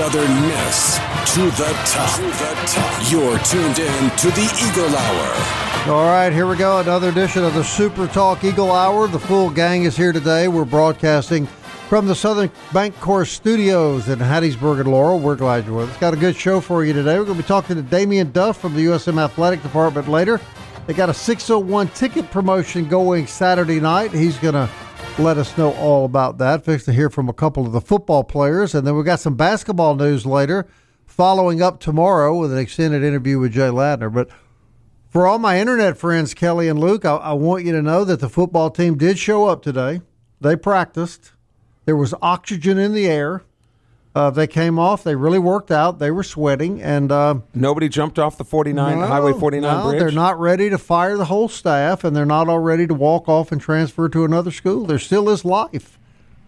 Southern Miss to the top. To the top. You're tuned in to the Eagle Hour. All right, here we go. Another edition of the Super Talk Eagle Hour. The full gang is here today. We're broadcasting from the Southern Bank Course Studios in Hattiesburg and Laurel. We're glad you're with us. Got a good show for you today. We're going to be talking to Damien Duff from the USM Athletic Department later. They got a 601 ticket promotion going Saturday night. He's going to let us know all about that. Fix to hear from a couple of the football players. And then we've got some basketball news later, following up tomorrow with an extended interview with Jay Ladner. But for all my internet friends, Kelly and Luke, I, I want you to know that the football team did show up today. They practiced. There was oxygen in the air. Uh, they came off. They really worked out. They were sweating, and uh, Nobody jumped off the 49 no, Highway 49 no, bridge. They're not ready to fire the whole staff, and they're not all ready to walk off and transfer to another school. There still is life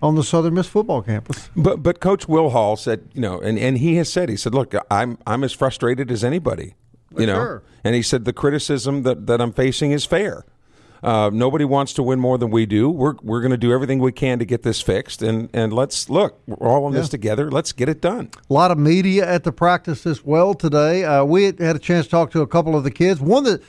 on the Southern Miss football campus. But but Coach Will Hall said, you know, and, and he has said, he said, look, I'm I'm as frustrated as anybody, you know, Sure. and he said the criticism that, that I'm facing is fair. Uh, nobody wants to win more than we do. We're we're going to do everything we can to get this fixed, and and let's look. We're all in this together. Let's get it done. A lot of media at the practice as well today. Uh, we had a chance to talk to a couple of the kids. One that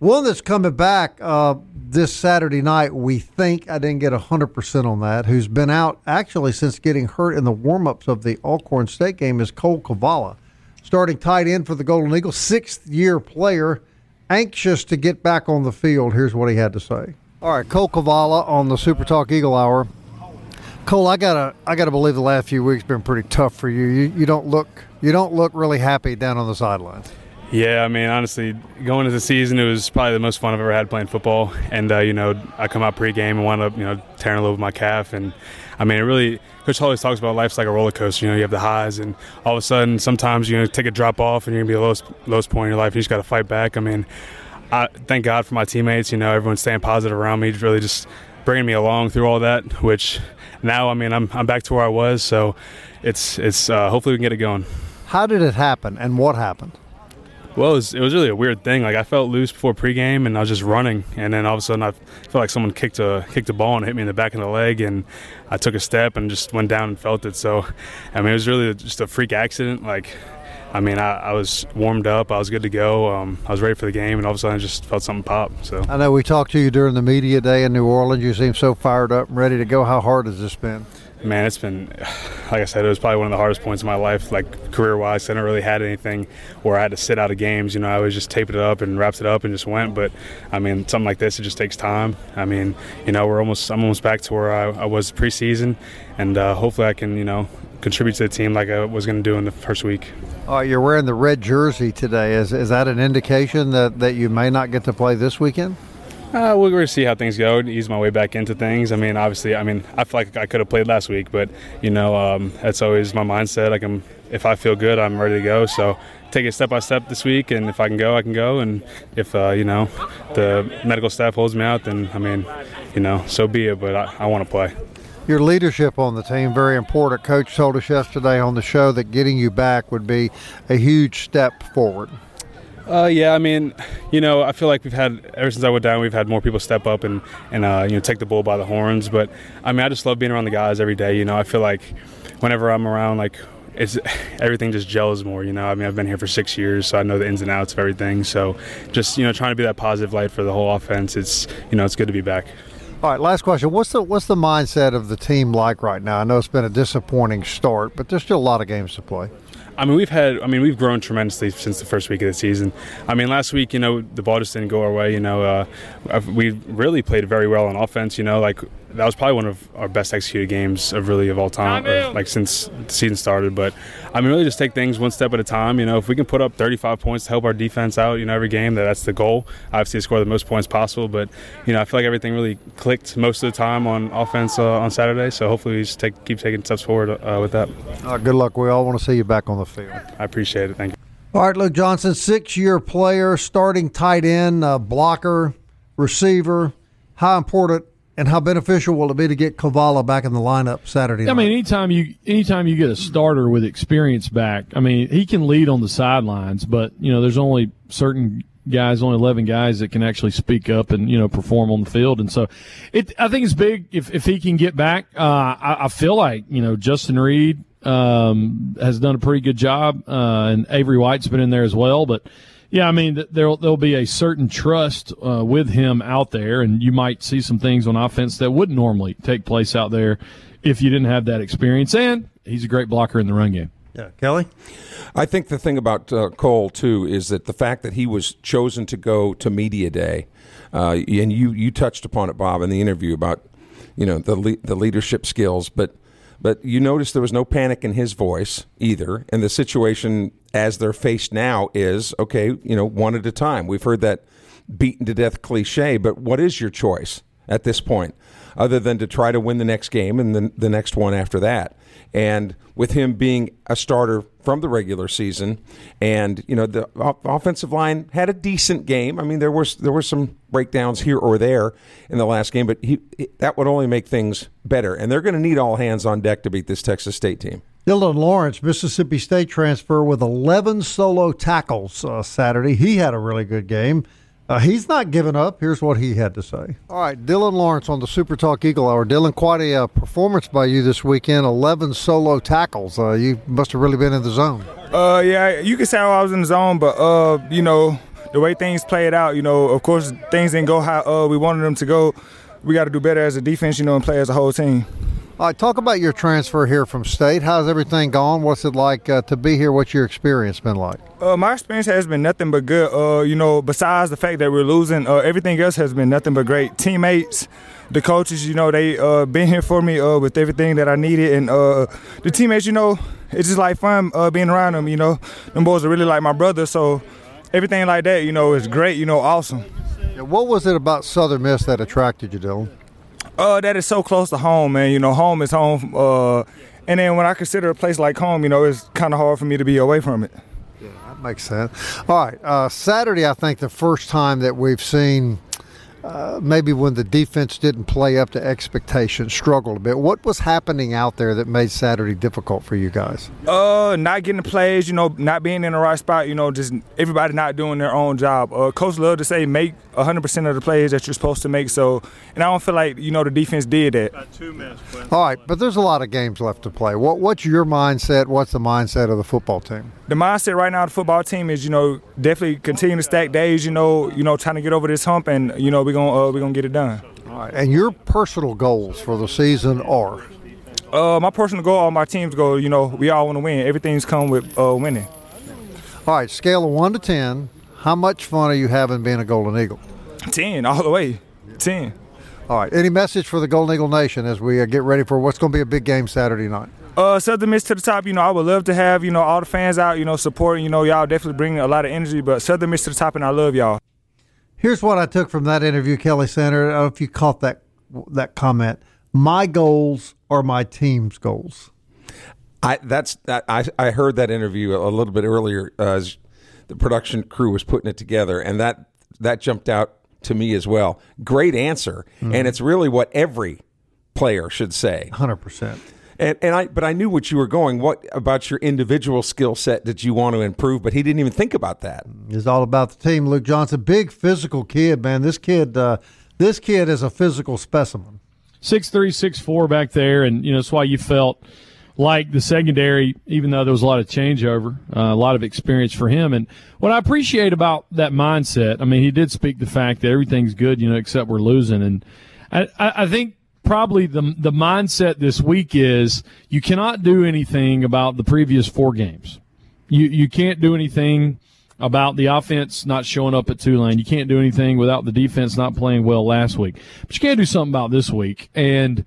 one that's coming back uh, this Saturday night. We think I didn't get hundred percent on that. Who's been out actually since getting hurt in the warm ups of the Alcorn State game is Cole Cavallo, starting tight end for the Golden Eagles, sixth year player, anxious to get back on the field. Here's what he had to say. All right, Cole Cavallo on the Super Talk Eagle Hour. Cole, I gotta, I gotta believe the last few weeks been pretty tough for you. You, you don't look, you don't look really happy down on the sidelines. Yeah, I mean, honestly, going into the season, it was probably the most fun I've ever had playing football. And uh, you know, I come out pregame and wound up, you know, tearing a little with my calf. And I mean, it really, Coach always talks about life's like a roller coaster. You know, you have the highs, and all of a sudden, sometimes you're going to take a drop off, and you're gonna be the lowest lowest point in your life. You just got to fight back. I mean, I thank God for my teammates. You know, everyone's staying positive around me, really just bringing me along through all that. Which now, I mean, I'm I'm back to where I was. So it's it's uh, hopefully we can get it going. How did it happen, and what happened? Well, it was, it was really a weird thing. Like I felt loose before pregame, and I was just running, and then all of a sudden I felt like someone kicked a kicked a ball and hit me in the back of the leg, and I took a step and just went down and felt it. So, I mean, it was really just a freak accident. Like, I mean, I, I was warmed up, I was good to go, um, I was ready for the game, and all of a sudden I just felt something pop. So, I know we talked to you during the media day in New Orleans. You seem so fired up and ready to go. How hard has this been? Man, it's been, like I said, it was probably one of the hardest points in my life, like career wise. I never really had anything where I had to sit out of games. You know, I always just taped it up and wrapped it up and just went. But I mean, something like this, it just takes time. I mean, you know, we're almost, I'm almost back to where I, I was preseason, and uh, hopefully I can, you know, contribute to the team like I was going to do in the first week. Right, you're wearing the red jersey today. Is is that an indication that, that you may not get to play this weekend? Uh, we're going to see how things go. And ease my way back into things. I mean, obviously, I mean, I feel like I could have played last week, but you know, um, that's always my mindset. Like, I'm, if I feel good, I'm ready to go. So, take it step by step this week, and if I can go, I can go. And if uh, you know, the medical staff holds me out, then I mean, you know, so be it. But I, I want to play. Your leadership on the team very important. Coach told us yesterday on the show that getting you back would be a huge step forward. Uh, yeah, I mean, you know, I feel like we've had ever since I went down, we've had more people step up and and uh, you know take the bull by the horns. But I mean, I just love being around the guys every day. You know, I feel like whenever I'm around, like it's everything just gels more. You know, I mean, I've been here for six years, so I know the ins and outs of everything. So just you know, trying to be that positive light for the whole offense. It's you know, it's good to be back. All right, last question. What's the what's the mindset of the team like right now? I know it's been a disappointing start, but there's still a lot of games to play. I mean, we've had. I mean, we've grown tremendously since the first week of the season. I mean, last week, you know, the ball just didn't go our way. You know, uh, we really played very well on offense. You know, like that was probably one of our best executed games of really of all time, or, like since the season started. But I mean, really just take things one step at a time. You know, if we can put up 35 points to help our defense out, you know, every game, that that's the goal. Obviously, score the most points possible. But you know, I feel like everything really clicked most of the time on offense uh, on Saturday. So hopefully, we just take, keep taking steps forward uh, with that. Uh, good luck. We all want to see you back on the field. I appreciate it. Thank you. All right, Luke Johnson, six-year player, starting tight end, uh, blocker, receiver. How important and how beneficial will it be to get Cavallo back in the lineup Saturday night? I mean, anytime you anytime you get a starter with experience back, I mean, he can lead on the sidelines, but you know, there's only certain guys, only 11 guys that can actually speak up and, you know, perform on the field. And so it, I think it's big if, if he can get back. Uh, I, I feel like, you know, Justin Reed, um, has done a pretty good job, uh, and Avery White's been in there as well, but, yeah, I mean, there'll there'll be a certain trust uh, with him out there, and you might see some things on offense that wouldn't normally take place out there if you didn't have that experience. And he's a great blocker in the run game. Yeah, Kelly. I think the thing about uh, Cole too is that the fact that he was chosen to go to media day, uh, and you you touched upon it, Bob, in the interview about you know the le- the leadership skills, but but you notice there was no panic in his voice either, and the situation as they're faced now is okay, you know, one at a time. We've heard that beaten to death cliche, but what is your choice at this point other than to try to win the next game and then the next one after that? And with him being a starter from the regular season, and you know the offensive line had a decent game. I mean, there was there were some breakdowns here or there in the last game, but he, that would only make things better. And they're going to need all hands on deck to beat this Texas State team. Dylan Lawrence, Mississippi State transfer with 11 solo tackles uh, Saturday. He had a really good game. Uh, he's not giving up. Here's what he had to say. All right, Dylan Lawrence on the Super Talk Eagle Hour. Dylan, quite a uh, performance by you this weekend. 11 solo tackles. Uh, you must have really been in the zone. Uh, yeah, you can say I was in the zone, but uh, you know the way things played out. You know, of course things didn't go how uh, we wanted them to go. We got to do better as a defense, you know, and play as a whole team. All right, talk about your transfer here from state. How's everything gone? What's it like uh, to be here? What's your experience been like? Uh, my experience has been nothing but good. Uh, you know, besides the fact that we're losing, uh, everything else has been nothing but great. Teammates, the coaches, you know, they uh, been here for me uh, with everything that I needed, and the teammates, you know, it's just like fun being around them. You know, them boys are really like my brother, so everything like that, you know, is great. You know, awesome. What was it about Southern Miss that attracted you, Dylan? Uh, that is so close to home, man. You know, home is home. Uh, and then when I consider a place like home, you know, it's kind of hard for me to be away from it. Yeah, that makes sense. All right, uh, Saturday, I think the first time that we've seen uh, maybe when the defense didn't play up to expectations, struggled a bit. What was happening out there that made Saturday difficult for you guys? Uh, not getting the plays, you know, not being in the right spot, you know, just everybody not doing their own job. Uh, Coach love to say make 100% of the plays that you're supposed to make. So, and I don't feel like you know the defense did that. All right, but there's a lot of games left to play. What what's your mindset? What's the mindset of the football team? The mindset right now the football team is, you know, definitely continue to stack days. You know, you know, trying to get over this hump, and you know, we gonna uh, we gonna get it done. All right. And your personal goals for the season are? Uh, my personal goal, all my team's goal, you know, we all want to win. Everything's come with uh, winning. All right, scale of one to ten. How much fun are you having being a Golden Eagle? Ten, all the way. Ten. All right. Any message for the Golden Eagle Nation as we uh, get ready for what's going to be a big game Saturday night? Uh, Southern Miss to the top. You know, I would love to have you know all the fans out. You know, supporting. You know, y'all definitely bring a lot of energy. But Southern Miss to the top, and I love y'all. Here's what I took from that interview, Kelly Center. I don't know if you caught that that comment. My goals are my team's goals. I that's I I heard that interview a little bit earlier uh, as the production crew was putting it together, and that that jumped out to me as well. Great answer, mm-hmm. and it's really what every player should say. Hundred percent. And, and I, but I knew what you were going. What about your individual skill set did you want to improve? But he didn't even think about that. It's all about the team. Luke Johnson, big physical kid, man. This kid, uh, this kid is a physical specimen. Six three, six four back there, and you know that's why you felt like the secondary, even though there was a lot of changeover, uh, a lot of experience for him. And what I appreciate about that mindset, I mean, he did speak the fact that everything's good, you know, except we're losing. And I, I think probably the the mindset this week is you cannot do anything about the previous four games. You you can't do anything about the offense not showing up at Tulane. You can't do anything without the defense not playing well last week. But you can't do something about this week, and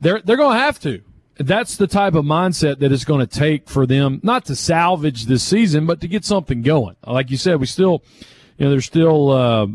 they're they're going to have to. That's the type of mindset that it's going to take for them not to salvage this season, but to get something going. Like you said, we still, you know, there's still. Uh,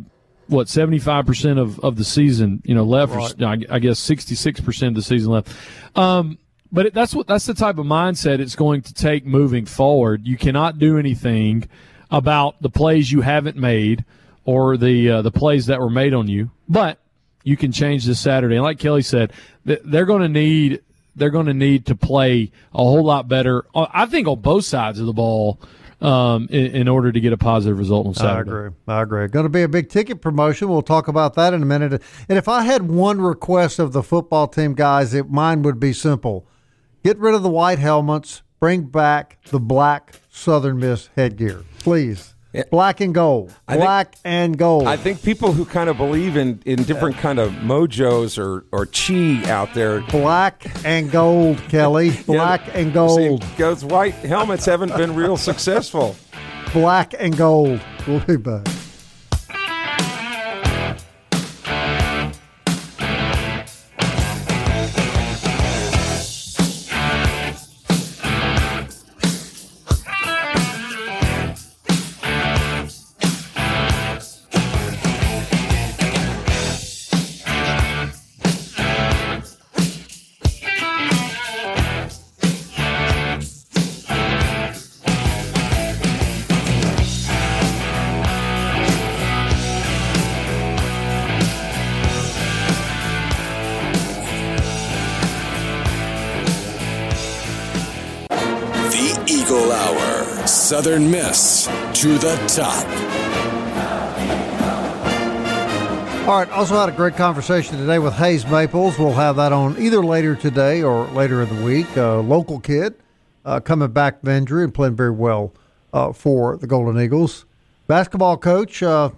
what 75% of, of the season, you know, left, right. or, I guess 66% of the season left. Um, but it, that's what, that's the type of mindset it's going to take moving forward. You cannot do anything about the plays you haven't made or the, uh, the plays that were made on you, but you can change this Saturday. And like Kelly said, they're going to need, they're going to need to play a whole lot better. Uh, I think on both sides of the ball um, in, in, order to get a positive result on Saturday. I agree. I agree. Going to be a big ticket promotion. We'll talk about that in a minute. And if I had one request of the football team guys, it mine would be simple: get rid of the white helmets, bring back the black Southern Miss headgear, please. Black and gold. Black think, and gold. I think people who kind of believe in, in different kind of mojos or, or chi out there. Black and gold, Kelly. Black yeah, and gold. See, those white helmets haven't been real successful. Black and gold. We'll be back. Southern Miss to the top. All right. Also had a great conversation today with Hayes Maples. We'll have that on either later today or later in the week. Local kid uh, coming back from injury and playing very well uh, for the Golden Eagles. Basketball coach uh,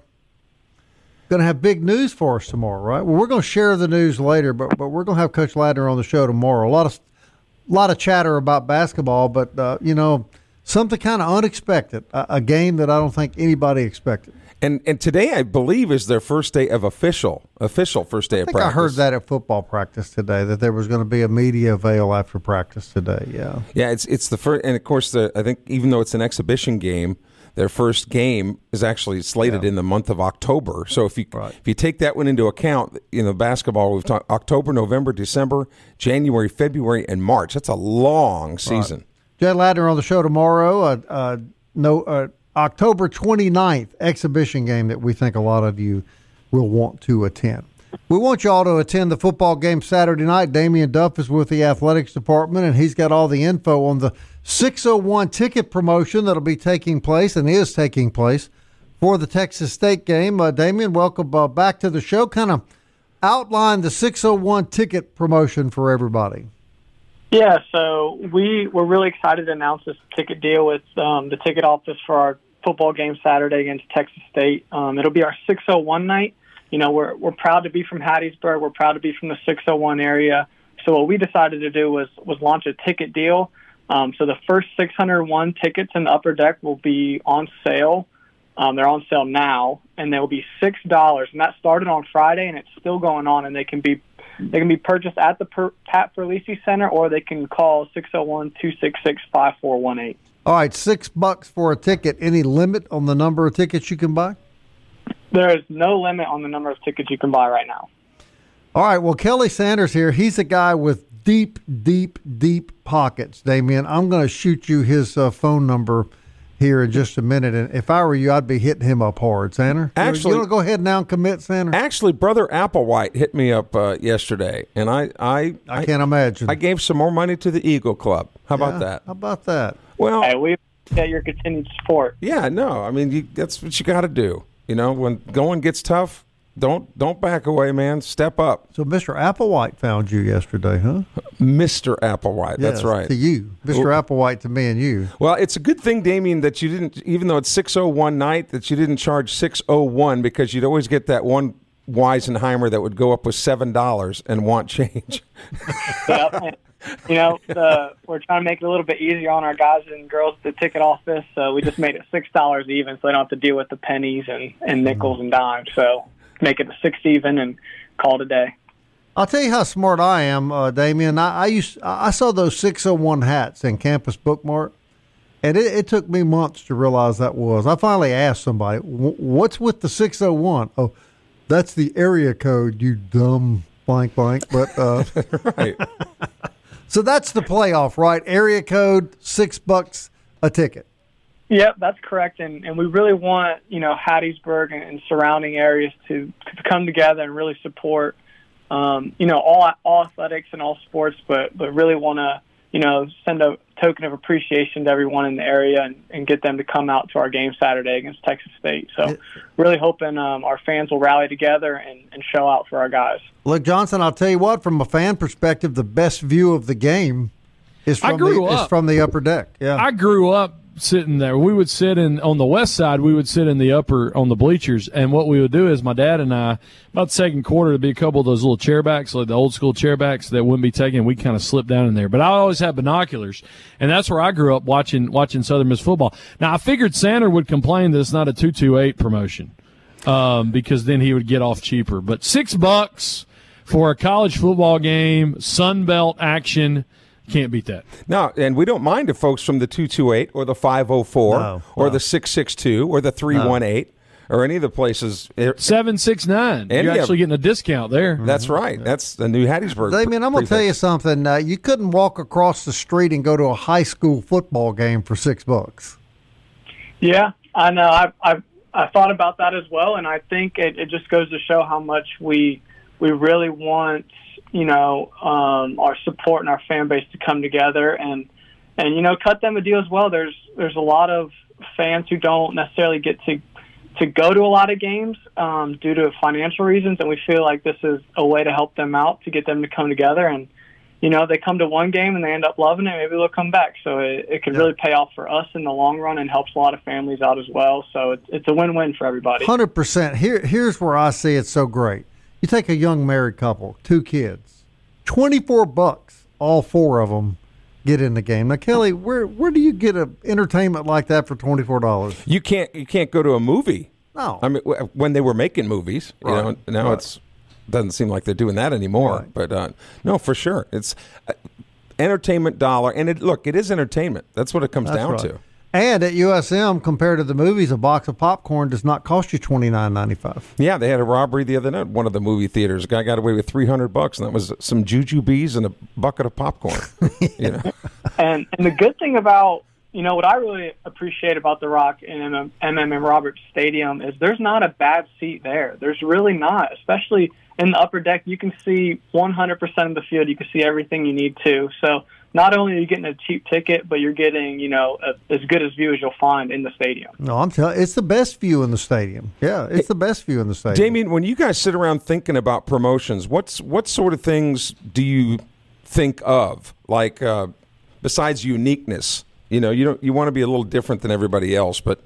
going to have big news for us tomorrow, right? Well, we're going to share the news later, but but we're going to have Coach Ladner on the show tomorrow. A lot of a lot of chatter about basketball, but uh, you know something kind of unexpected, a, a, game that I don't think anybody expected. And and today I believe is their first day of official official first day I of practice. I heard that at football practice today that there was going to be a media avail after practice today. Yeah, yeah, it's it's the first, and of course the I think even though it's an exhibition game, their first game is actually slated yeah. in the month of October. So if you right. if you take that one into account, you know basketball we've talked October, November, December, January, February, and March. That's a long season. Right. Jay Ladner on the show tomorrow. Uh, uh, no, uh, October 29th exhibition game that we think a lot of you will want to attend. We want you all to attend the football game Saturday night. Damien Duff is with the athletics department, and he's got all the info on the 601 ticket promotion that'll be taking place and is taking place for the Texas State game. Uh, Damien, welcome uh, back to the show. Kind of outline the 601 ticket promotion for everybody. Yeah, so we were really excited to announce this ticket deal with um, the ticket office for our football game Saturday against Texas State. Um, it'll be our 601 night. You know, we're we're proud to be from Hattiesburg. We're proud to be from the 601 area. So what we decided to do was was launch a ticket deal. Um, so the first 601 tickets in the upper deck will be on sale. Um, they're on sale now, and they will be six dollars. And that started on Friday, and it's still going on. And they can be they can be purchased at the per- Pat Ferlisi Center, or they can call 601-266-5418. All right, six bucks for a ticket. Any limit on the number of tickets you can buy? There is no limit on the number of tickets you can buy right now. All right, well, Kelly Sanders here. He's a guy with deep, deep, deep pockets, Damien, I'm going to shoot you his uh, phone number here in just a minute. And if I were you, I'd be hitting him up hard, Sander. Actually, you want to go ahead now and commit, Sander? Actually, brother Applewhite hit me up uh, yesterday, and I, I, I, can't imagine. I gave some more money to the Eagle Club. How yeah, about that? How about that? Well, hey, we get your continued support. Yeah, no, I mean you, that's what you got to do. You know, when going gets tough, don't don't back away, man. Step up. So Mr. Applewhite found you yesterday, huh? Mr. Applewhite. That's right. To you, Mr. Well, Applewhite, to me and you. Well, it's a good thing, Damien, that you didn't, even though it's six oh one night, that you didn't charge six oh one because you'd always get that one Weisenheimer that would go up with seven dollars and want change. yeah, you know, the, we're trying to make it a little bit easier on our guys and girls at the ticket office. So uh, we just made it six dollars even, so they don't have to deal with the pennies and, and nickels mm-hmm. and dimes. So make it a six even and call it a day. I'll tell you how smart I am, uh, Damien. I, I used I saw those six hundred one hats in Campus Bookmart, and it, it, took me months to realize that was. I finally asked somebody, "What's with the six hundred one?" Oh, that's the area code. You dumb blank blank. But uh, right. so that's the playoff, right? Area code six bucks a ticket. Yep, that's correct, and and we really want you know Hattiesburg and, and surrounding areas to, to come together and really support um, you know, all all athletics and all sports, but but really want to you know send a token of appreciation to everyone in the area and, and get them to come out to our game Saturday against Texas State. So, really hoping um, our fans will rally together and, and show out for our guys. Look, Johnson, I'll tell you what, from a fan perspective, the best view of the game is from, the, is from the upper deck. Yeah, I grew up sitting there. We would sit in on the west side. We would sit in the upper on the bleachers, and what we would do is my dad and I, about second quarter, to be a couple of those little chairbacks, like the old school chairbacks that wouldn't be taken. We kind of slip down in there. But I always had binoculars, and that's where I grew up watching watching Southern Miss football. Now I figured Sander would complain that it's not a two two eight promotion, um, because then he would get off cheaper. But six bucks for a college football game, Sun Belt action can't beat that. No, and we don't mind if folks from the 228 or the 504 no, or no. the 662 or the 318 no. or any of the places. 769. You're actually getting a discount there. That's mm-hmm. right. That's the new Hattiesburg. Damien, I'm going to tell you something. Uh, you couldn't walk across the street and go to a high school football game for six bucks. Yeah, I know. I, I, I thought about that as well, and I think it, it just goes to show how much we we really want you know, um, our support and our fan base to come together and and you know cut them a deal as well. There's there's a lot of fans who don't necessarily get to to go to a lot of games um, due to financial reasons, and we feel like this is a way to help them out to get them to come together. And you know, they come to one game and they end up loving it. Maybe they'll come back. So it, it could yeah. really pay off for us in the long run and helps a lot of families out as well. So it's it's a win win for everybody. Hundred percent. Here here's where I see it so great you take a young married couple, two kids, 24 bucks, all four of them get in the game. Now, Kelly, where where do you get a entertainment like that for twenty four dollars? You can't you can't go to a movie. No, I mean when they were making movies, you right. know. Now right. it's doesn't seem like they're doing that anymore. Right. But uh, no, for sure, it's uh, entertainment dollar. And it, look, it is entertainment. That's what it comes That's down to. And at USM, compared to the movies, a box of popcorn does not cost you twenty nine ninety five. Yeah, they had a robbery the other night. One of the movie theaters, a guy got away with three hundred bucks, and that was some Jujubes and a bucket of popcorn. you know, and and the good thing about you know what I really appreciate about the Rock and MMM Roberts Stadium is there's not a bad seat there. There's really not, especially in the upper deck. You can see 100% of the field. You can see everything you need to. So not only are you getting a cheap ticket, but you're getting you know a, as good as view as you'll find in the stadium. No, I'm telling it's the best view in the stadium. Yeah, it's the best view in the stadium. Damien, when you guys sit around thinking about promotions, what's what sort of things do you think of? Like uh, besides uniqueness, you know, you don't you want to be a little different than everybody else, but.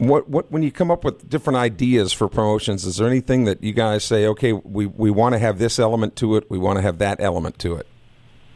What what when you come up with different ideas for promotions, is there anything that you guys say, okay, we, we want to have this element to it, we want to have that element to it?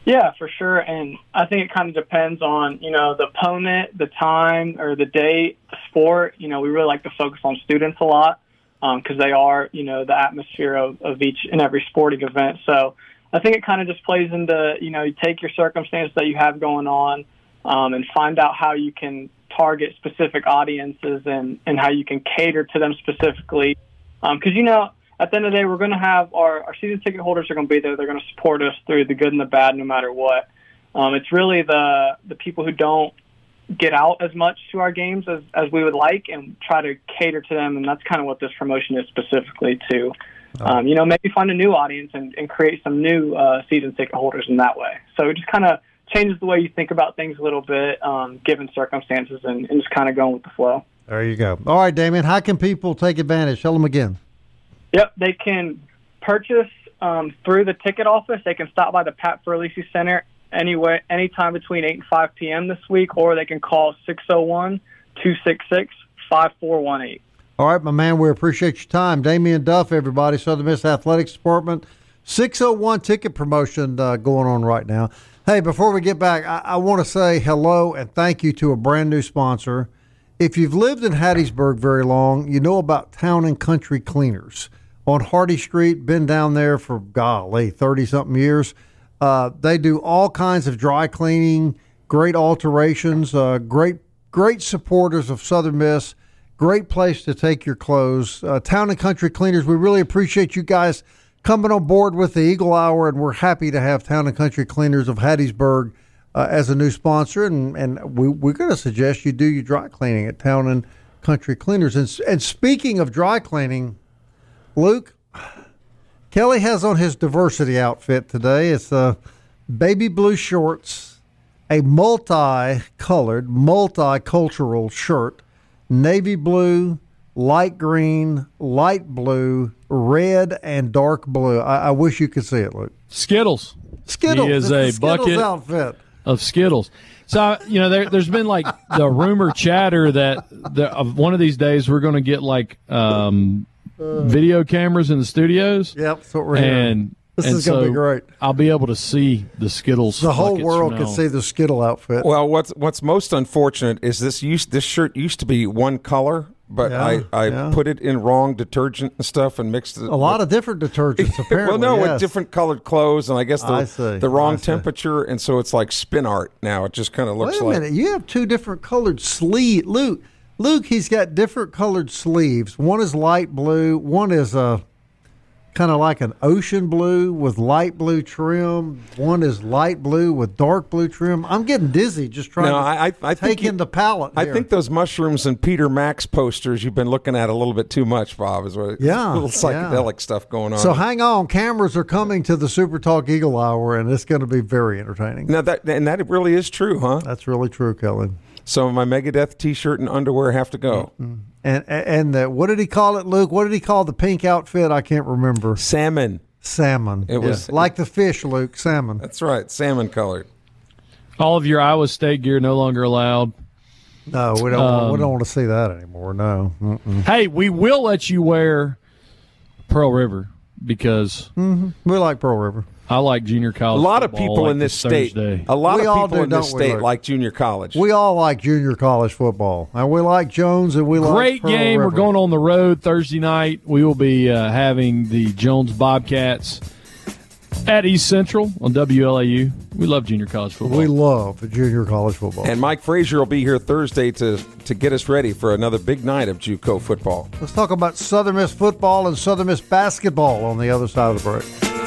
Yeah, for sure. And I think it kind of depends on, you know, the opponent, the time or the date, the sport. You know, we really like to focus on students a lot because um, they are, you know, the atmosphere of, of each and every sporting event. So I think it kind of just plays into, you know, you take your circumstances that you have going on um, and find out how you can target specific audiences and, and how you can cater to them specifically. Because, um, you know, at the end of the day, we're going to have our, our season ticket holders are going to be there. They're going to support us through the good and the bad, no matter what. Um, it's really the the people who don't get out as much to our games as, as we would like and try to cater to them. And that's kind of what this promotion is specifically to. Oh. Um, you know, maybe find a new audience and, and create some new uh, season ticket holders in that way. So it just kind of changes the way you think about things a little bit, um, given circumstances, and, and just kind of going with the flow. There you go. All right, Damien, how can people take advantage? Tell them again. Yep, they can purchase um, through the ticket office. They can stop by the Pat Ferlisi Center anywhere, anytime between 8 and 5 p.m. this week, or they can call 601 266 5418. All right, my man, we appreciate your time. Damien Duff, everybody, Southern Miss Athletics Department. 601 ticket promotion uh, going on right now. Hey, before we get back, I, I want to say hello and thank you to a brand new sponsor. If you've lived in Hattiesburg very long, you know about Town and Country Cleaners on Hardy Street. Been down there for golly, thirty something years. Uh, they do all kinds of dry cleaning, great alterations, uh, great great supporters of Southern Miss. Great place to take your clothes. Uh, Town and Country Cleaners. We really appreciate you guys coming on board with the Eagle Hour, and we're happy to have Town and Country Cleaners of Hattiesburg uh, as a new sponsor. And, and we, we're going to suggest you do your dry cleaning at Town and Country Cleaners. And, and speaking of dry cleaning, Luke, Kelly has on his diversity outfit today. It's a baby blue shorts, a multi-colored, multicultural shirt, navy blue, light green, light blue, red, and dark blue. I, I wish you could see it, Luke. Skittles. Skittles. He is It's a Skittles bucket outfit. of Skittles. So you know, there, there's been like the rumor chatter that the, of one of these days we're going to get like um, video cameras in the studios. Yep, that's what we're hearing. And This and is gonna be great. I'll be able to see the Skittles. The whole world can see the Skittle outfit. Well, what's what's most unfortunate is this used this shirt used to be one color, but Yeah, I, I yeah. put it in wrong detergent and stuff and mixed it. a lot of different detergents, apparently. well, no, yes. with different colored clothes, and I guess I the, see, the wrong I see. temperature, and so it's like spin art now. It just kind of looks Wait a like. minute. You have two different colored sleeve. Luke, Luke, he's got different colored sleeves. One is light blue. One is a kind of like an ocean blue with light blue trim. One is light blue with dark blue trim. I'm getting dizzy just trying No, to I, I, I take you- in the palette. I think those mushrooms and Peter Max posters you've been looking at a little bit too much, Bob. Is what Yeah, a little yeah. psychedelic stuff going on. So hang on, cameras are coming to the Super Talk Eagle Hour, and it's going to be very entertaining. now that and that really is true, huh? That's really true, Kellen. So my Megadeth T-shirt and underwear have to go. Mm, mm. And and the, what did he call it, Luke? What did he call the pink outfit? I can't remember. Salmon. Salmon. It was- Yeah. like the fish, Luke. Salmon. That's right, salmon colored. All of your Iowa State gear no longer allowed. No, we don't. we Um, don't want to see that anymore. No. Mm-mm. Hey, we will let you wear Pearl River because mm-hmm. We like Pearl River. I like junior college. A college. lot of people like in this state. Thursday. A lot We of people do, in this state Luke? like junior college. We all like junior college football, and we like Jones, and we like Great game. River. We're going on the road Thursday night. We will be uh, having the Jones Bobcats at East Central on WLAU. We love junior college football. We love junior college football. and Mike Frazier will be here Thursday to to get us ready for another big night of JUCO football. Let's talk about Southern Miss football and Southern Miss basketball on the other side of the break.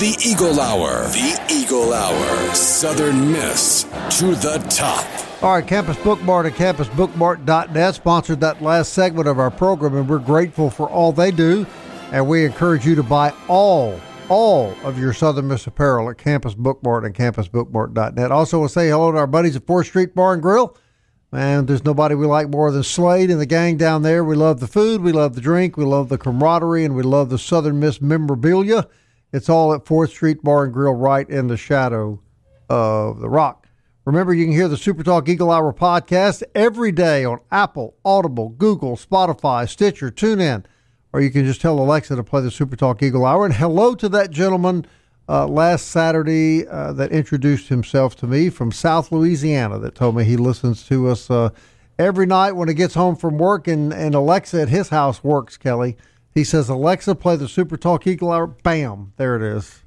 The Eagle Hour. The Eagle Hour. Southern Miss to the top. All right, Campus Bookmart and CampusBookmart.net sponsored that last segment of our program, and we're grateful for all they do. And we encourage you to buy all, all of your Southern Miss apparel at Campus Bookmart and CampusBookmart.net. Also, we'll say hello to our buddies at 4th Street Bar and Grill. Man, there's nobody we like more than Slade and the gang down there. We love the food, we love the drink, we love the camaraderie, and we love the Southern Miss memorabilia. It's all at 4th Street Bar and Grill right in the shadow of the rock. Remember, you can hear the Super Talk Eagle Hour podcast every day on Apple, Audible, Google, Spotify, Stitcher, TuneIn, or you can just tell Alexa to play the Super Talk Eagle Hour. And hello to that gentleman uh, last Saturday uh, that introduced himself to me from South Louisiana that told me he listens to us uh, every night when he gets home from work. And, and Alexa at his house works, Kelly. He says, Alexa, play the Super Talk Eagle Hour. Bam, there it is.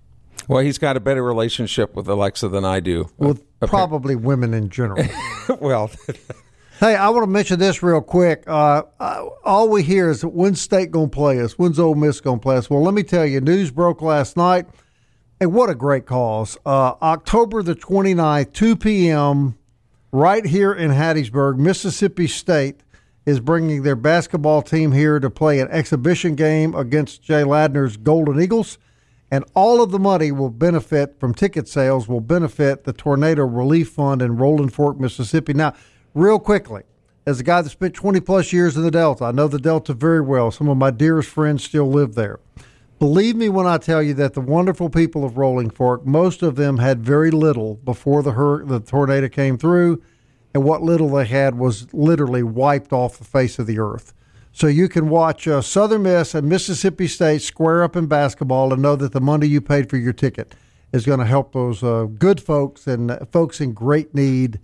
Well, he's got a better relationship with Alexa than I do. With probably women in general. well, Hey, I want to mention this real quick. Uh, uh, all we hear is when's State going to play us? When's Ole Miss going to play us? Well, let me tell you, news broke last night. And what a great cause. Uh, October the 29th, 2 p.m., right here in Hattiesburg, Mississippi State is bringing their basketball team here to play an exhibition game against Jay Ladner's Golden Eagles. And all of the money will benefit from ticket sales, will benefit the Tornado Relief Fund in Rolling Fork, Mississippi. Now, real quickly, as a guy that spent 20 plus years in the Delta, I know the Delta very well. Some of my dearest friends still live there. Believe me when I tell you that the wonderful people of Rolling Fork, most of them had very little before the hur- the tornado came through, and what little they had was literally wiped off the face of the earth. So you can watch uh, Southern Miss and Mississippi State square up in basketball and know that the money you paid for your ticket is going to help those uh, good folks and uh, folks in great need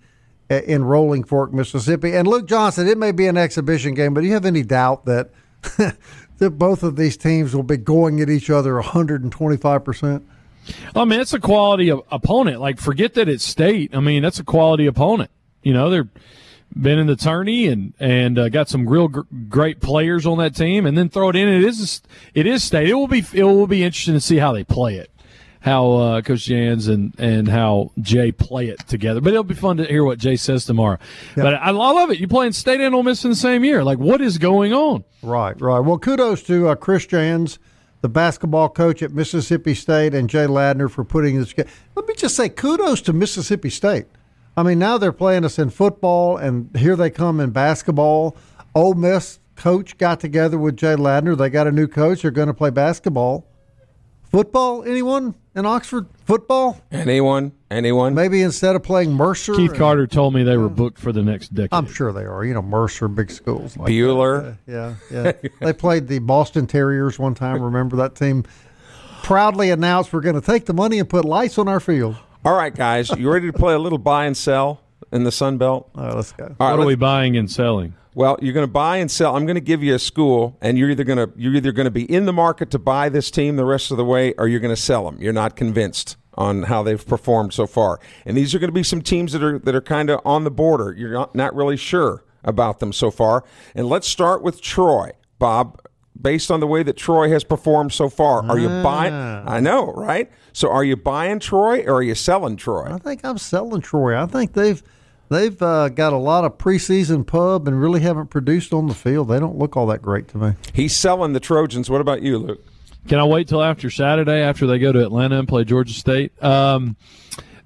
uh, in Rolling Fork, Mississippi. And Luke Johnson, it may be an exhibition game, but do you have any doubt that that both of these teams will be going at each other 125 percent? I mean, it's a quality opponent. Like, forget that it's state. I mean, that's a quality opponent. You know, they're been in the tourney and and uh, got some real gr- great players on that team, and then throw it in. It is it is state. It will be it will be interesting to see how they play it, how uh, Coach Jans and and how Jay play it together. But it'll be fun to hear what Jay says tomorrow. But I, I love it. You playing state and Ole Miss in the same year. Like, what is going on? Right, right. Well, kudos to uh, Chris Jans, the basketball coach at Mississippi State, and Jay Ladner for putting this. Let me just say, kudos to Mississippi State. I mean, now they're playing us in football, and here they come in basketball. Ole Miss coach got together with Jay Ladner. They got a new coach. They're going to play basketball. Football? Anyone in Oxford? Football? Anyone? Anyone? Maybe instead of playing Mercer. Keith and- Carter told me they were booked for the next decade. I'm sure they are. You know, Mercer, big schools. Like Bueller. Yeah, yeah. they played the Boston Terriers one time. Remember that team proudly announced we're going to take the money and put lights on our field. All right, guys, you ready to play a little buy and sell in the Sun Belt? All right, let's go. All right, what are we buying and selling? Well, you're going to buy and sell. I'm going to give you a school, and you're either going to you're either going to be in the market to buy this team the rest of the way, or you're going to sell them. You're not convinced on how they've performed so far, and these are going to be some teams that are that are kind of on the border. You're not, not really sure about them so far. And let's start with Troy, Bob. Based on the way that Troy has performed so far, are you buying? I know, right? So, are you buying Troy or are you selling Troy? I think I'm selling Troy. I think they've they've uh, got a lot of preseason pub and really haven't produced on the field. They don't look all that great to me. He's selling the Trojans. What about you, Luke? Can I wait till after Saturday after they go to Atlanta and play Georgia State? Um,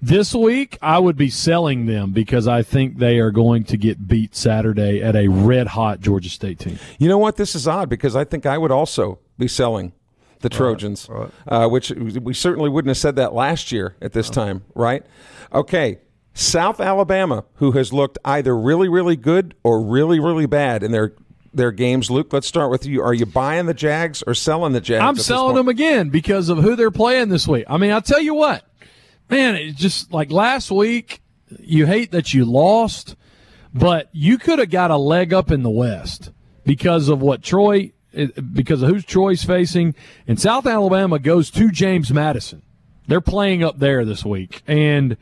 this week, I would be selling them because I think they are going to get beat Saturday at a red hot Georgia State team. You know what? This is odd because I think I would also be selling the Trojans, Uh, which we certainly wouldn't have said that last year at this time, right? Okay. South Alabama, who has looked either really, really good or really, really bad in their their games. Luke, let's start with you. Are you buying the Jags or selling the Jags? I'm selling them again because of who they're playing this week. I mean, I'll tell you what, man, it's just like last week, you hate that you lost, but you could have got a leg up in the West because of what Troy, because of who's Troy's facing. And South Alabama goes to James Madison. They're playing up there this week. And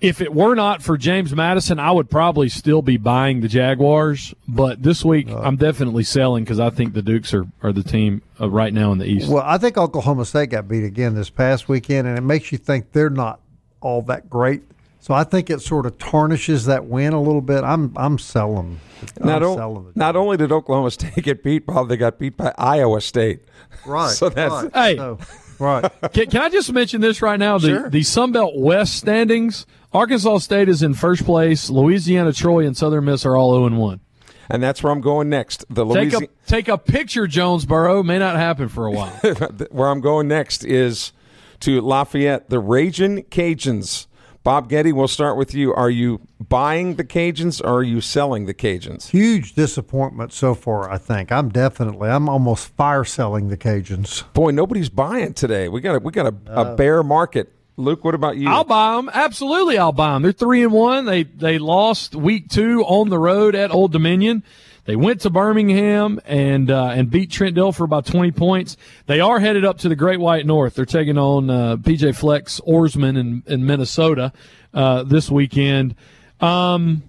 if it were not for James Madison, I would probably still be buying the Jaguars. But this week, I'm definitely selling because I think the Dukes are, are the team uh, right now in the East. Well, I think Oklahoma State got beat again this past weekend, and it makes you think they're not all that great. So I think it sort of tarnishes that win a little bit. I'm I'm selling. I'm Not, o- selling it. not only did Oklahoma State get beat, Bob, they got beat by Iowa State. right. So that's right. Hey. So, right. Can, can I just mention this right now? The, Sure. the Sun Belt West standings Arkansas State is in first place. Louisiana, Troy, and Southern Miss are all 0 and 1. and that's where I'm going next. The Take Louisiana. a, take a picture, Jonesboro. May not happen for a while. where I'm going next is to Lafayette, the Raging Cajuns. Bob Getty, we'll start with you. Are you buying the Cajuns or are you selling the Cajuns? Huge disappointment so far. I think I'm definitely. I'm almost fire selling the Cajuns. Boy, nobody's buying today. We got a, we got a, a uh, bear market. Luke, what about you? I'll buy them. Absolutely, I'll buy them. They're three and one. They they lost week two on the road at Old Dominion. They went to Birmingham and uh, and beat Trent Dilfer for about twenty points. They are headed up to the Great White North. They're taking on uh, PJ Fleck's Oarsman in, in Minnesota uh, this weekend. Um,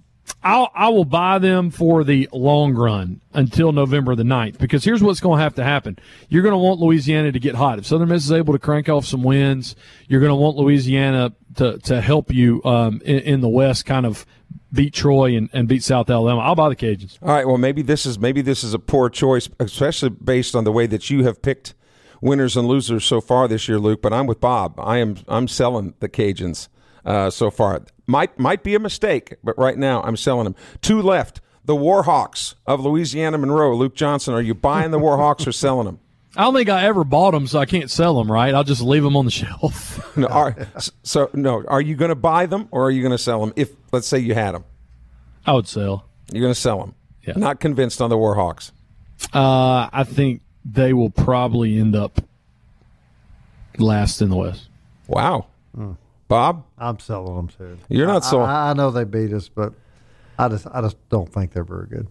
I'll, I will buy them for the long run until November the 9th because here's what's going to have to happen. You're going to want Louisiana to get hot. If Southern Miss is able to crank off some wins, you're going to want Louisiana to, to help you um, in, in the West kind of beat Troy and, and beat South Alabama. I'll buy the Cajuns. All right. Well, maybe this is maybe this is a poor choice, especially based on the way that you have picked winners and losers so far this year, Luke. But I'm with Bob. I am I'm selling the Cajuns uh, so far. Might might be a mistake, but right now I'm selling them. Two left. The Warhawks of Louisiana Monroe. Luke Johnson. Are you buying the Warhawks or selling them? I don't think I ever bought them, so I can't sell them. Right? I'll just leave them on the shelf. no, are, so no. Are you going to buy them or are you going to sell them? If let's say you had them, I would sell. You're going to sell them. Yeah. Not convinced on the Warhawks. Uh, I think they will probably end up last in the West. Wow. Bob, I'm selling them too. You're not I- sold. I, I know they beat us, but I just I just don't think they're very good.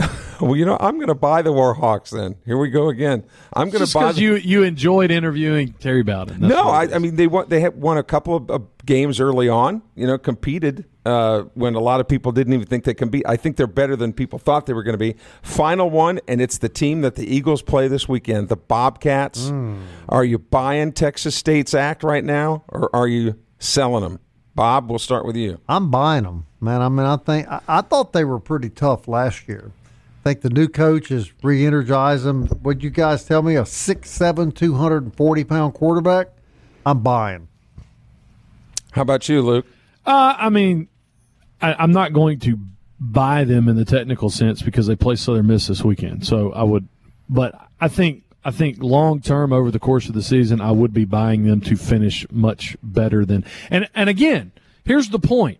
well, you know, I'm going to buy the Warhawks. Then here we go again. I'm going to buy. because The, you you enjoyed interviewing Terry Bowden. That's no, I. I mean they won. They had won a couple of, of games early on. You know, competed uh, when a lot of people didn't even think they can be. I think they're better than people thought they were going to be. Final one, and it's the team that the Eagles play this weekend, the Bobcats. Are you buying Texas State's act right now, or are you selling them? Bob, we'll start with you. I'm buying them, man. I mean, I think I, I thought they were pretty tough last year. I think the new coach has re-energized them. Would you guys tell me a six seven, two hundred and forty pound quarterback? I'm buying. How about you, Luke? Uh, I mean, I, I'm not going to buy them in the technical sense because they play Southern Miss this weekend. So I would, but I think I think long term over the course of the season, I would be buying them to finish much better than. And and again, here's the point: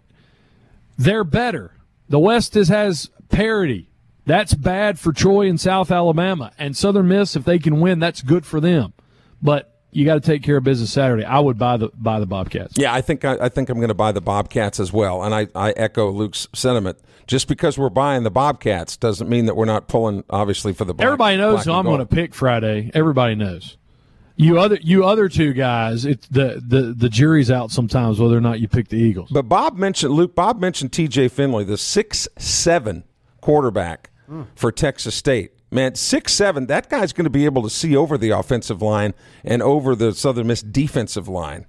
they're better. The West is, has parity. That's bad for Troy and South Alabama and Southern Miss. If they can win, that's good for them. But you got to take care of business Saturday. I would buy the buy the Bobcats. Yeah, I think I, I think I'm going to buy the Bobcats as well, and I, I echo Luke's sentiment. Just because we're buying the Bobcats doesn't mean that we're not pulling, obviously, for the black, Everybody knows I'm going to pick Friday. Everybody knows. You other you other two guys, it's the, the the jury's out sometimes whether or not you pick the Eagles. But Bob mentioned Luke. Bob mentioned T.J. Finley, the six seven quarterback hmm. for Texas State. Man, six seven. That guy's going to be able to see over the offensive line and over the Southern Miss defensive line.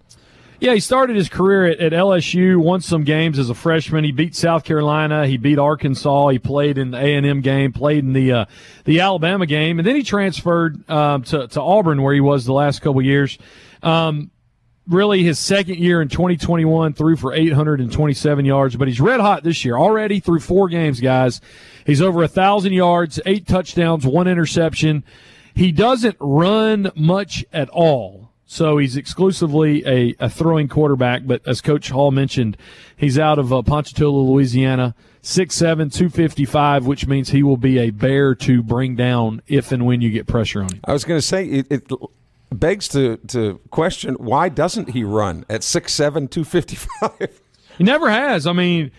Yeah, he started his career at, at LSU, won some games as a freshman. He beat South Carolina, he beat Arkansas, he played in the A and M game, played in the uh, the Alabama game, and then he transferred um, to to Auburn where he was the last couple years. Um, really his second year in 2021 threw for 827 yards, but he's red hot this year already through four games, guys. He's over a thousand yards, eight touchdowns, one interception. He doesn't run much at all. So he's exclusively a, a throwing quarterback, but as Coach Hall mentioned, he's out of uh, Ponchatoula, Louisiana, 6'7", 255, which means he will be a bear to bring down if and when you get pressure on him. I was going to say it, it begs to to question why doesn't he run at six seven two fifty five? He never has. I mean,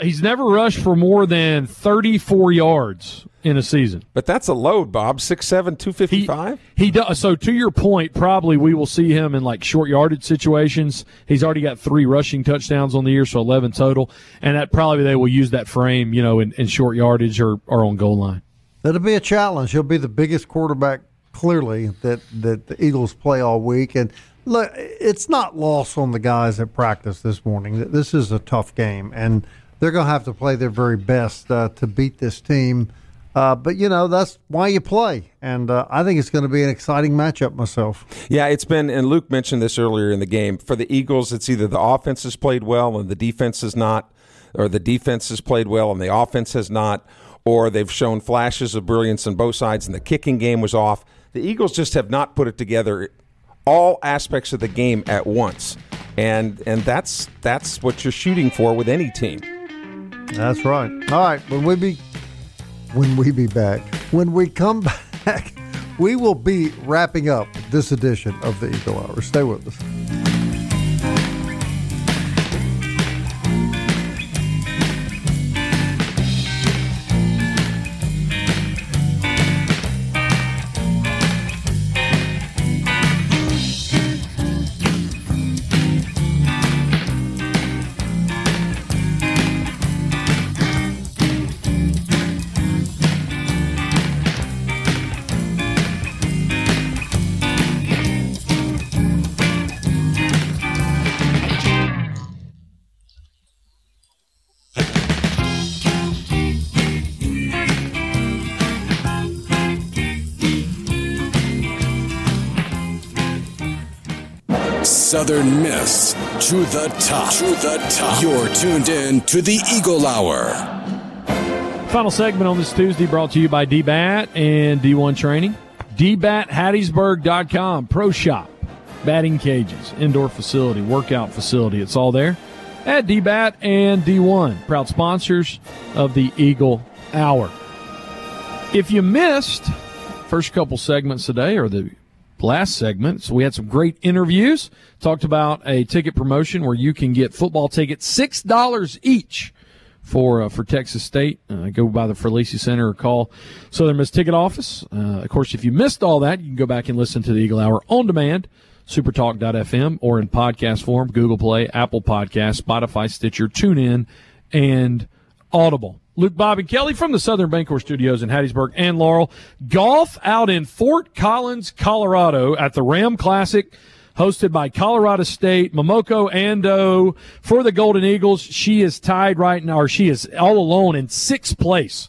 he's never rushed for more than 34 yards in a season. But that's a load, Bob. Six seven two fifty He, five. he does. So to your point, probably we will see him in like short yardage situations. He's already got three rushing touchdowns on the year, so 11 total. And that probably they will use that frame, you know, in, in short yardage or, or on goal line. That'll be a challenge. He'll be the biggest quarterback, clearly, that, that the Eagles play all week. And look, it's not lost on the guys at practice this morning. that This is a tough game, and they're going to have to play their very best uh, to beat this team. Uh, but, you know, that's why you play. And uh, I think it's going to be an exciting matchup myself. Yeah, it's been, and Luke mentioned this earlier in the game. For the Eagles, it's either the offense has played well and the defense has not, or the defense has played well and the offense has not, or they've shown flashes of brilliance on both sides and the kicking game was off. The Eagles just have not put it together all aspects of the game at once. And and that's that's what you're shooting for with any team. That's right. All right, when we be when we be back, when we come back, we will be wrapping up this edition of the Eagle Hour. Stay with us. Miss to the top. To the top. You're tuned in to the Eagle Hour. Final segment on this Tuesday brought to you by DBAT and D1 Training. DBATHattiesburg.com, Pro Shop, batting cages, indoor facility, workout facility. It's all there at DBAT and D1, proud sponsors of the Eagle Hour. If you missed first couple segments today or the last segment, so we had some great interviews, talked about a ticket promotion where you can get football tickets $6 each for uh, for Texas State. Uh, go by the Felici Center or call Southern Miss Ticket Office. Uh, of course, if you missed all that, you can go back and listen to the Eagle Hour on demand, supertalk.fm, or in podcast form, Google Play, Apple Podcast, Spotify, Stitcher, TuneIn, and Audible. Luke, Bob, and Kelly from the Southern Bancorp Studios in Hattiesburg and Laurel. Golf out in Fort Collins, Colorado at the Ram Classic hosted by Colorado State, Momoko Ando for the Golden Eagles. She is tied right now, or she is all alone in sixth place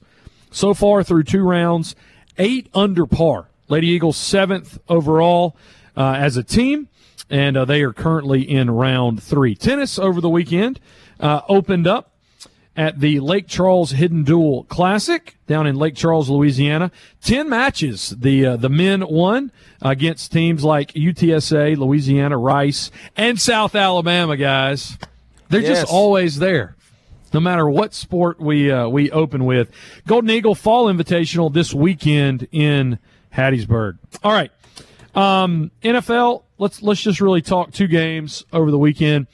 so far through two rounds, eight under par. Lady Eagles seventh overall uh, as a team, and uh, they are currently in round three. Tennis over the weekend uh, opened up at the Lake Charles Hidden Duel Classic down in Lake Charles, Louisiana. Ten matches. The uh, the men won against teams like UTSA, Louisiana, Rice, and South Alabama. Guys, they're Yes. just always there. No matter what sport we uh, we open with, Golden Eagle Fall Invitational this weekend in Hattiesburg. All right, um, NFL. Let's let's just really talk two games over the weekend.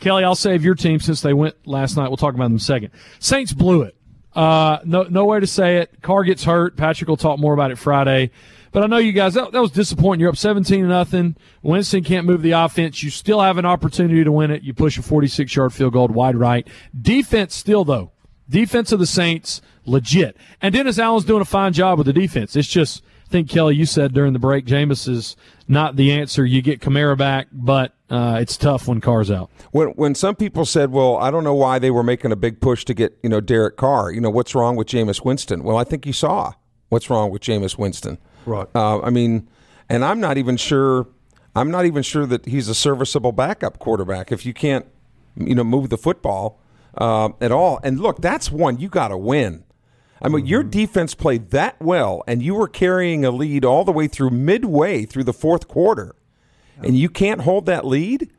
Kelly, I'll save your team since they went last night. We'll talk about them in a second. Saints blew it. Uh, no, way to say it. Carr gets hurt. Patrick will talk more about it Friday. But I know you guys, that, that was disappointing. You're up 17 to nothing. Winston can't move the offense. You still have an opportunity to win it. You push a 46 yard field goal wide right. Defense still though. Defense of the Saints, legit. And Dennis Allen's doing a fine job with the defense. It's just, think Kelly, you said during the break, Jameis is not the answer. You get Kamara back, but uh, it's tough when Carr's out. When when some people said, "Well, I don't know why they were making a big push to get you know Derek Carr," you know what's wrong with Jameis Winston? Well, I think you saw what's wrong with Jameis Winston. Right. Uh, I mean, and I'm not even sure. I'm not even sure that he's a serviceable backup quarterback if you can't, you know, move the football uh, at all. And look, that's one you got to win. I mean, your defense played that well, and you were carrying a lead all the way through midway through the fourth quarter, and you can't hold that lead.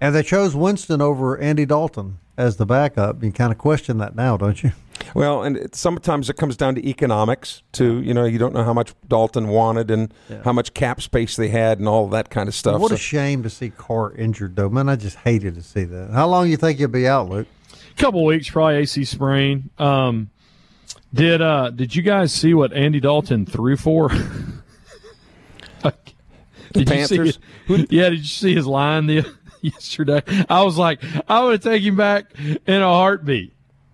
And they chose Winston over Andy Dalton as the backup. You kind of question that now, don't you? Well, and it, sometimes it comes down to economics too. You know, you don't know how much Dalton wanted and how much cap space they had and all that kind of stuff. What a shame to see Carr injured, though. Man, I just hated to see that. How long do you think he'll be out, Luke? A couple weeks, probably AC sprain. Um, did uh did you guys see what Andy Dalton threw for? did you see Panthers? Yeah, did you see his line the yesterday? I was like, I would take him back in a heartbeat.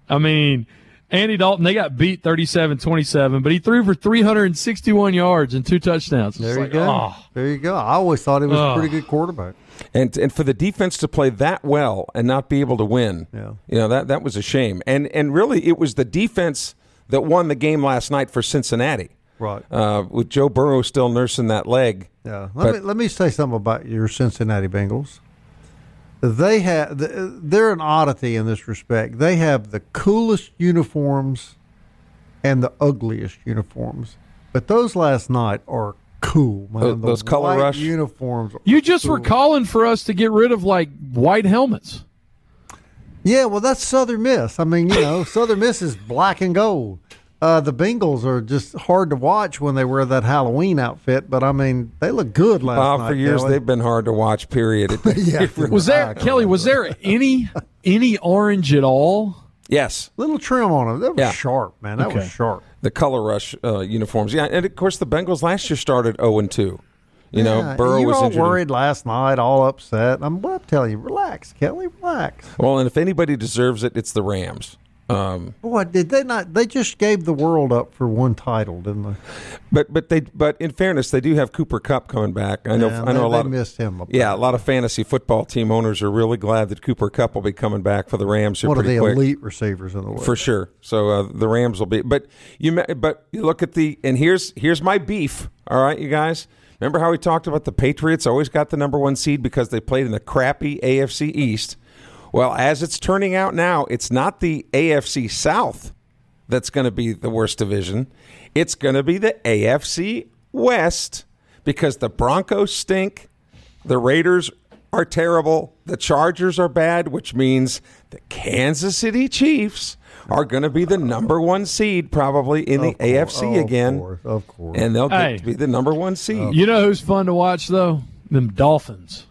I mean, Andy Dalton, they got beat 37-27, but he threw for 361 yards and two touchdowns. It's There you like, go. oh. There you go. I always thought he was Oh. a pretty good quarterback. and and for the defense to play that well and not be able to win, Yeah. you know that that was a shame. And and really, it was the defense that won the game last night for Cincinnati. Right. Uh, with Joe Burrow still nursing that leg. Yeah. Let But- me let me say something about your Cincinnati Bengals. They have they're an oddity in this respect. They have the coolest uniforms and the ugliest uniforms. But those last night are cool, man. Tho- The those color white rush? uniforms. You just were calling for us to get rid of like white helmets. Yeah, well, that's Southern Miss. I mean, you know, Southern Miss is black and gold. Uh, the Bengals are just hard to watch when they wear that Halloween outfit, but I mean, they look good last Bob, night. for years Kelly. they've been hard to watch. Period. Yeah, Was there Kelly? Was there any any orange at all? yes, little trim on them? That was Yeah. sharp, man. That was sharp. the color rush uh, uniforms. Yeah, and of course the Bengals last year started zero and two. You know, Yeah, Burrow you was all worried last night, all upset. I'm, I'm telling you, relax, Kelly, relax. Well, and if anybody deserves it, it's the Rams. Um, Boy, did they not? They just gave the world up for one title, didn't they? but but they but in fairness, they do have Cooper Kupp coming back. I know Yeah, I know they- a lot they of missed him Yeah, a lot of fantasy football team owners are really glad that Cooper Kupp will be coming back for the Rams One of the quick. elite receivers in the world. for sure. So uh, the Rams will be. But you but you look at the and here's here's my beef. All right, you guys. Remember how we talked about the Patriots always got the number one seed because they played in the crappy AFC East? Well, as it's turning out now, it's not the AFC South that's going to be the worst division. It's going to be the AFC West because the Broncos stink, the Raiders are terrible, the Chargers are bad, which means the Kansas City Chiefs are going to be the number one seed probably in the course, AFC of again. course, of course. And they'll get Hey. to be the number one seed. You know who's fun to watch though? Them Dolphins.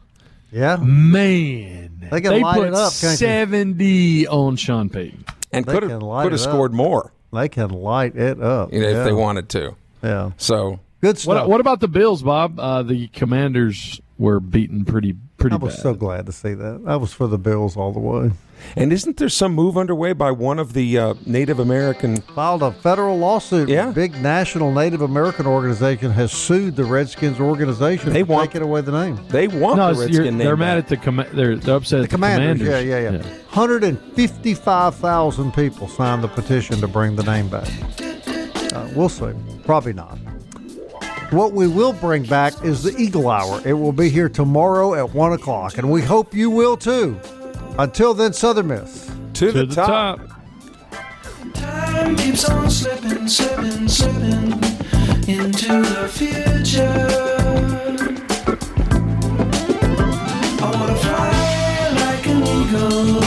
Yeah. Man, They can light put it up, can't they? seventy on Sean Payton. and They could have could have it up. scored more, They can light it up. you know, yeah. if they wanted to. Yeah. So Good stuff. What, what about the Bills, Bob? Uh, the Commanders were beaten pretty pretty I was bad. so glad to see that. I was for the Bills all the way. And isn't there some move underway by one of the uh, Native American? Filed a federal lawsuit. Yeah. Big national Native American organization has sued the Redskins organization They for want- taking away the name. They want no, the it's- you're- Redskin name. they're mad back. at the com- they're they're upset The at the commanders, commanders. yeah, yeah, yeah. 155,000 people signed the petition to bring the name back. Uh, we'll see. Probably not. What we will bring back is the Eagle Hour. It will be here tomorrow at 1 o'clock, and we hope you will too. Until then, Southern Miss. to, To the top. Time keeps on slipping, slipping, slipping into the future. I wanna fly like an eagle